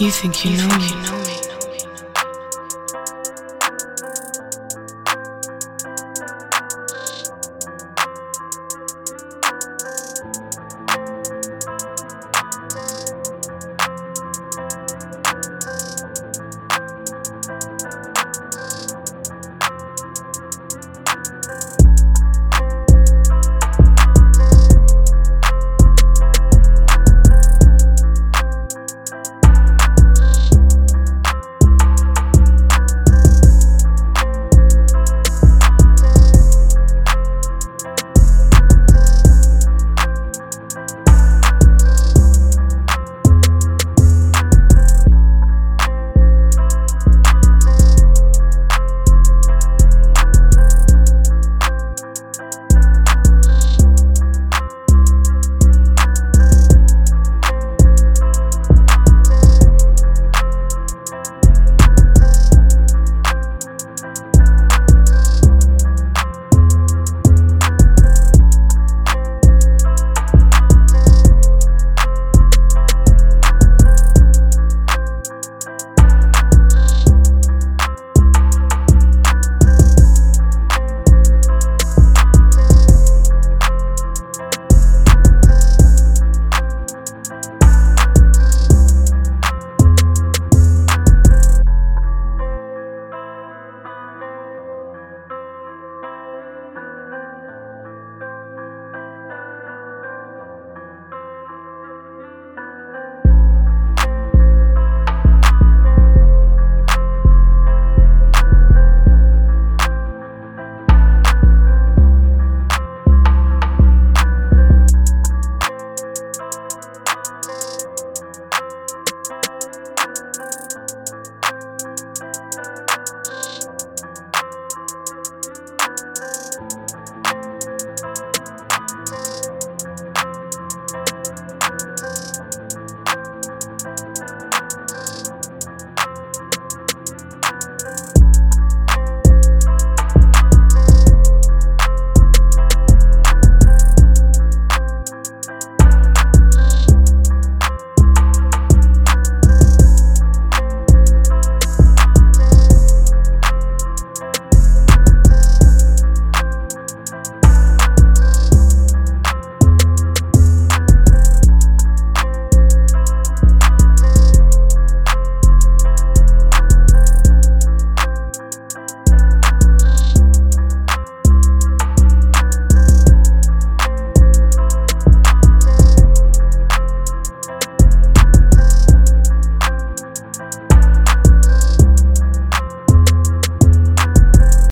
You think you know me.